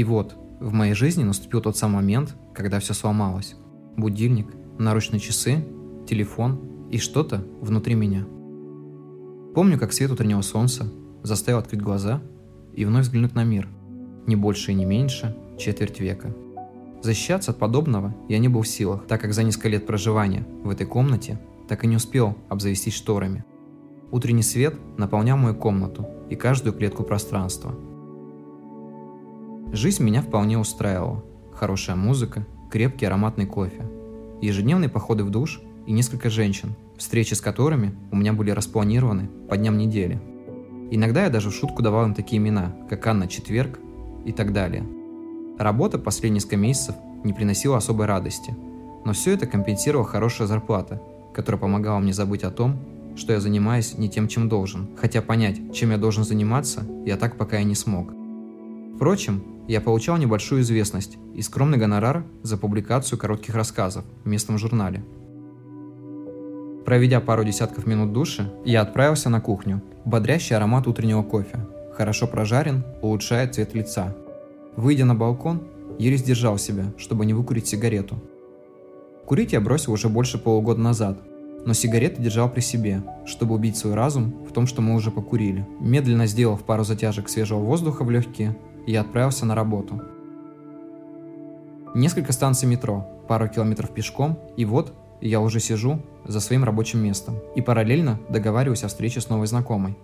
И вот, в моей жизни наступил тот самый момент, когда все сломалось. Будильник, наручные часы, телефон и что-то внутри меня. Помню, как свет утреннего солнца заставил открыть глаза и вновь взглянуть на мир. Не больше и не меньше четверть века. Защищаться от подобного я не был в силах, так как за несколько лет проживания в этой комнате так и не успел обзавестись шторами. Утренний свет наполнял мою комнату и каждую клетку пространства. Жизнь меня вполне устраивала. Хорошая музыка, крепкий ароматный кофе, ежедневные походы в душ и несколько женщин, встречи с которыми у меня были распланированы по дням недели. Иногда я даже в шутку давал им такие имена, как Анна Четверг и так далее. Работа последние несколько месяцев не приносила особой радости, но все это компенсировала хорошая зарплата, которая помогала мне забыть о том, что я занимаюсь не тем, чем должен, хотя понять, чем я должен заниматься, я так пока и не смог. Впрочем, я получал небольшую известность и скромный гонорар за публикацию коротких рассказов в местном журнале. Проведя пару десятков минут души, я отправился на кухню. Бодрящий аромат утреннего кофе. Хорошо прожарен, улучшает цвет лица. Выйдя на балкон, еле сдержал себя, чтобы не выкурить сигарету. Курить я бросил уже больше полугода назад, но сигареты держал при себе, чтобы убить свой разум в том, что мы уже покурили. Медленно сделав пару затяжек свежего воздуха в легкие, я отправился на работу. Несколько станций метро, пару километров пешком, и вот я уже сижу за своим рабочим местом и параллельно договариваюсь о встрече с новой знакомой.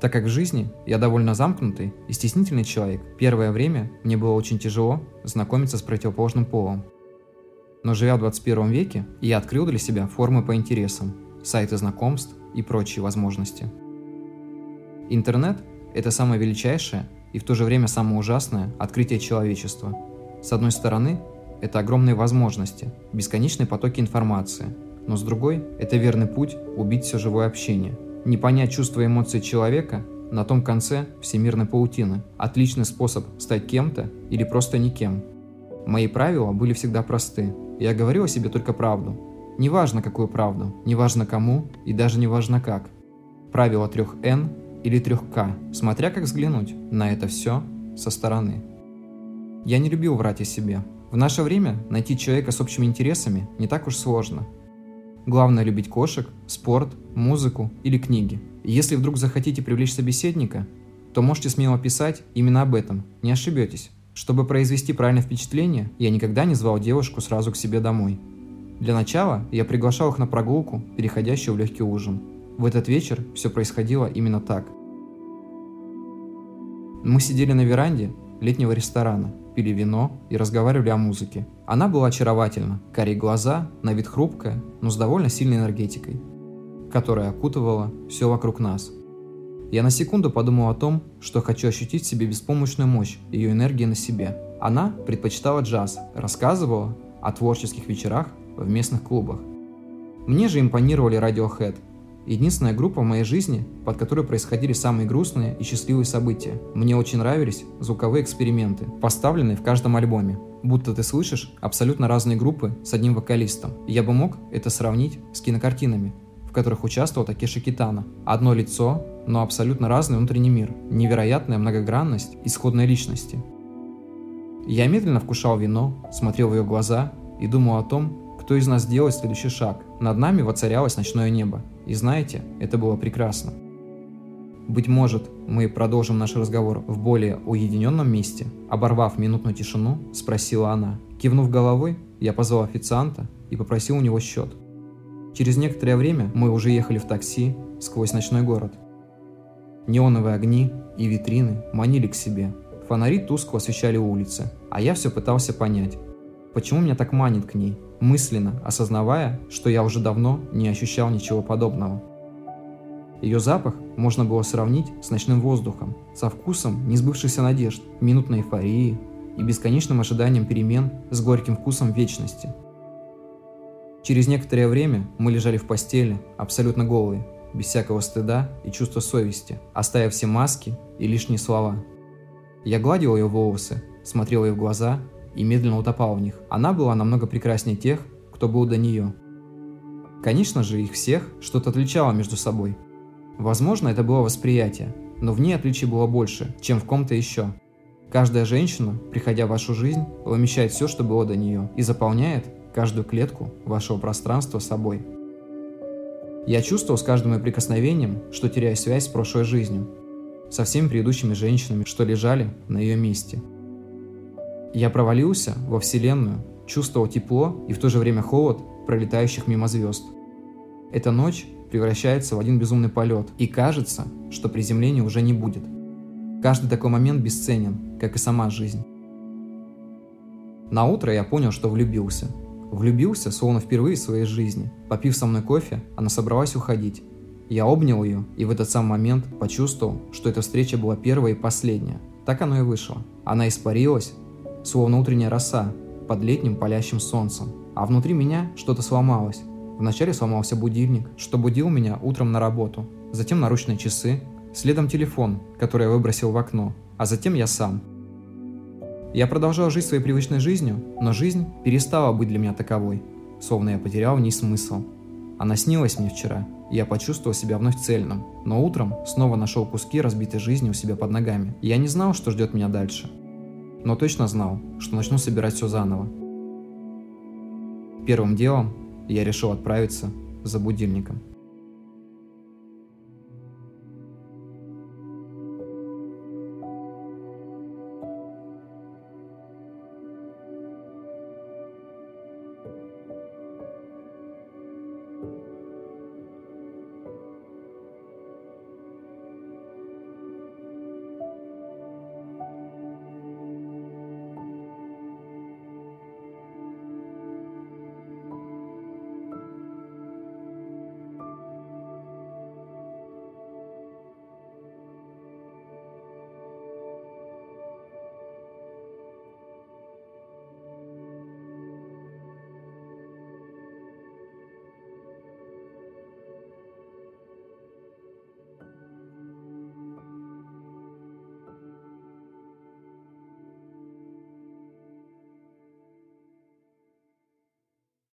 Так как в жизни я довольно замкнутый и стеснительный человек, первое время мне было очень тяжело знакомиться с противоположным полом. Но живя в 21 веке, я открыл для себя формы по интересам, сайты знакомств и прочие возможности. Интернет – это самое величайшее и в то же время самое ужасное открытие человечества. С одной стороны, это огромные возможности, бесконечные потоки информации, но с другой, это верный путь убить все живое общение. Не понять чувства и эмоции человека на том конце всемирной паутины – отличный способ стать кем-то или просто никем. Мои правила были всегда просты. Я говорил о себе только правду. Неважно, какую правду, неважно кому и даже неважно как. Правило трех Н или трех К, смотря как взглянуть на это все со стороны. Я не любил врать о себе. В наше время найти человека с общими интересами не так уж сложно. Главное любить кошек, спорт, музыку или книги. И если вдруг захотите привлечь собеседника, то можете смело писать именно об этом, не ошибетесь. Чтобы произвести правильное впечатление, я никогда не звал девушку сразу к себе домой. Для начала я приглашал их на прогулку, переходящую в легкий ужин. В этот вечер все происходило именно так. Мы сидели на веранде летнего ресторана, пили вино и разговаривали о музыке. Она была очаровательна, карие глаза, на вид хрупкая, но с довольно сильной энергетикой, которая окутывала все вокруг нас. Я на секунду подумал о том, что хочу ощутить в себе беспомощную мощь ее энергии на себе. Она предпочитала джаз, рассказывала о творческих вечерах в местных клубах. Мне же импонировали Radiohead – Единственная группа в моей жизни, под которой происходили самые грустные и счастливые события. Мне очень нравились звуковые эксперименты, поставленные в каждом альбоме. Будто ты слышишь абсолютно разные группы с одним вокалистом. я бы мог это сравнить с кинокартинами, в которых участвовал Такеши Китана. Одно лицо, но абсолютно разный внутренний мир, невероятная многогранность исходной личности. Я медленно вкушал вино, смотрел в ее глаза и думал о том, кто из нас делает следующий шаг. Над нами воцарялось ночное небо. И знаете, это было прекрасно. Быть может, мы продолжим наш разговор в более уединенном месте. Оборвав минутную тишину, спросила она. Кивнув головой, я позвал официанта и попросил у него счет. Через некоторое время мы уже ехали в такси сквозь ночной город. Неоновые огни и витрины манили к себе. Фонари тускло освещали улицы, а я все пытался понять, почему меня так манит к ней, мысленно осознавая, что я уже давно не ощущал ничего подобного. Ее запах можно было сравнить с ночным воздухом, со вкусом несбывшихся надежд, минутной эйфории и бесконечным ожиданием перемен с горьким вкусом вечности. Через некоторое время мы лежали в постели, абсолютно голые, без всякого стыда и чувства совести, оставив все маски и лишние слова. Я гладил ее волосы, смотрел ей в глаза и медленно утопал в них. Она была намного прекраснее тех, кто был до нее. Конечно же, их всех что-то отличало между собой. Возможно, это было восприятие, но в ней отличий было больше, чем в ком-то еще. Каждая женщина, приходя в вашу жизнь, вымещает все, что было до нее, и заполняет каждую клетку вашего пространства собой. Я чувствовал с каждым моим прикосновением, что теряю связь с прошлой жизнью, со всеми предыдущими женщинами, что лежали на ее месте. Я провалился во Вселенную, чувствовал тепло и в то же время холод пролетающих мимо звезд. Эта ночь превращается в один безумный полет, и кажется, что приземления уже не будет. Каждый такой момент бесценен, как и сама жизнь. На утро я понял, что влюбился. Влюбился, словно впервые в своей жизни. Попив со мной кофе, она собралась уходить. Я обнял ее и в этот самый момент почувствовал, что эта встреча была первая и последняя. Так оно и вышло. Она испарилась, словно утренняя роса под летним палящим солнцем. А внутри меня что-то сломалось. Вначале сломался будильник, что будил меня утром на работу. Затем наручные часы, следом телефон, который я выбросил в окно, а затем я сам. Я продолжал жить своей привычной жизнью, но жизнь перестала быть для меня таковой, словно я потерял в ней смысл. Она снилась мне вчера, и я почувствовал себя вновь цельным, но утром снова нашел куски разбитой жизни у себя под ногами. Я не знал, что ждет меня дальше, но точно знал, что начну собирать все заново. Первым делом я решил отправиться за будильником.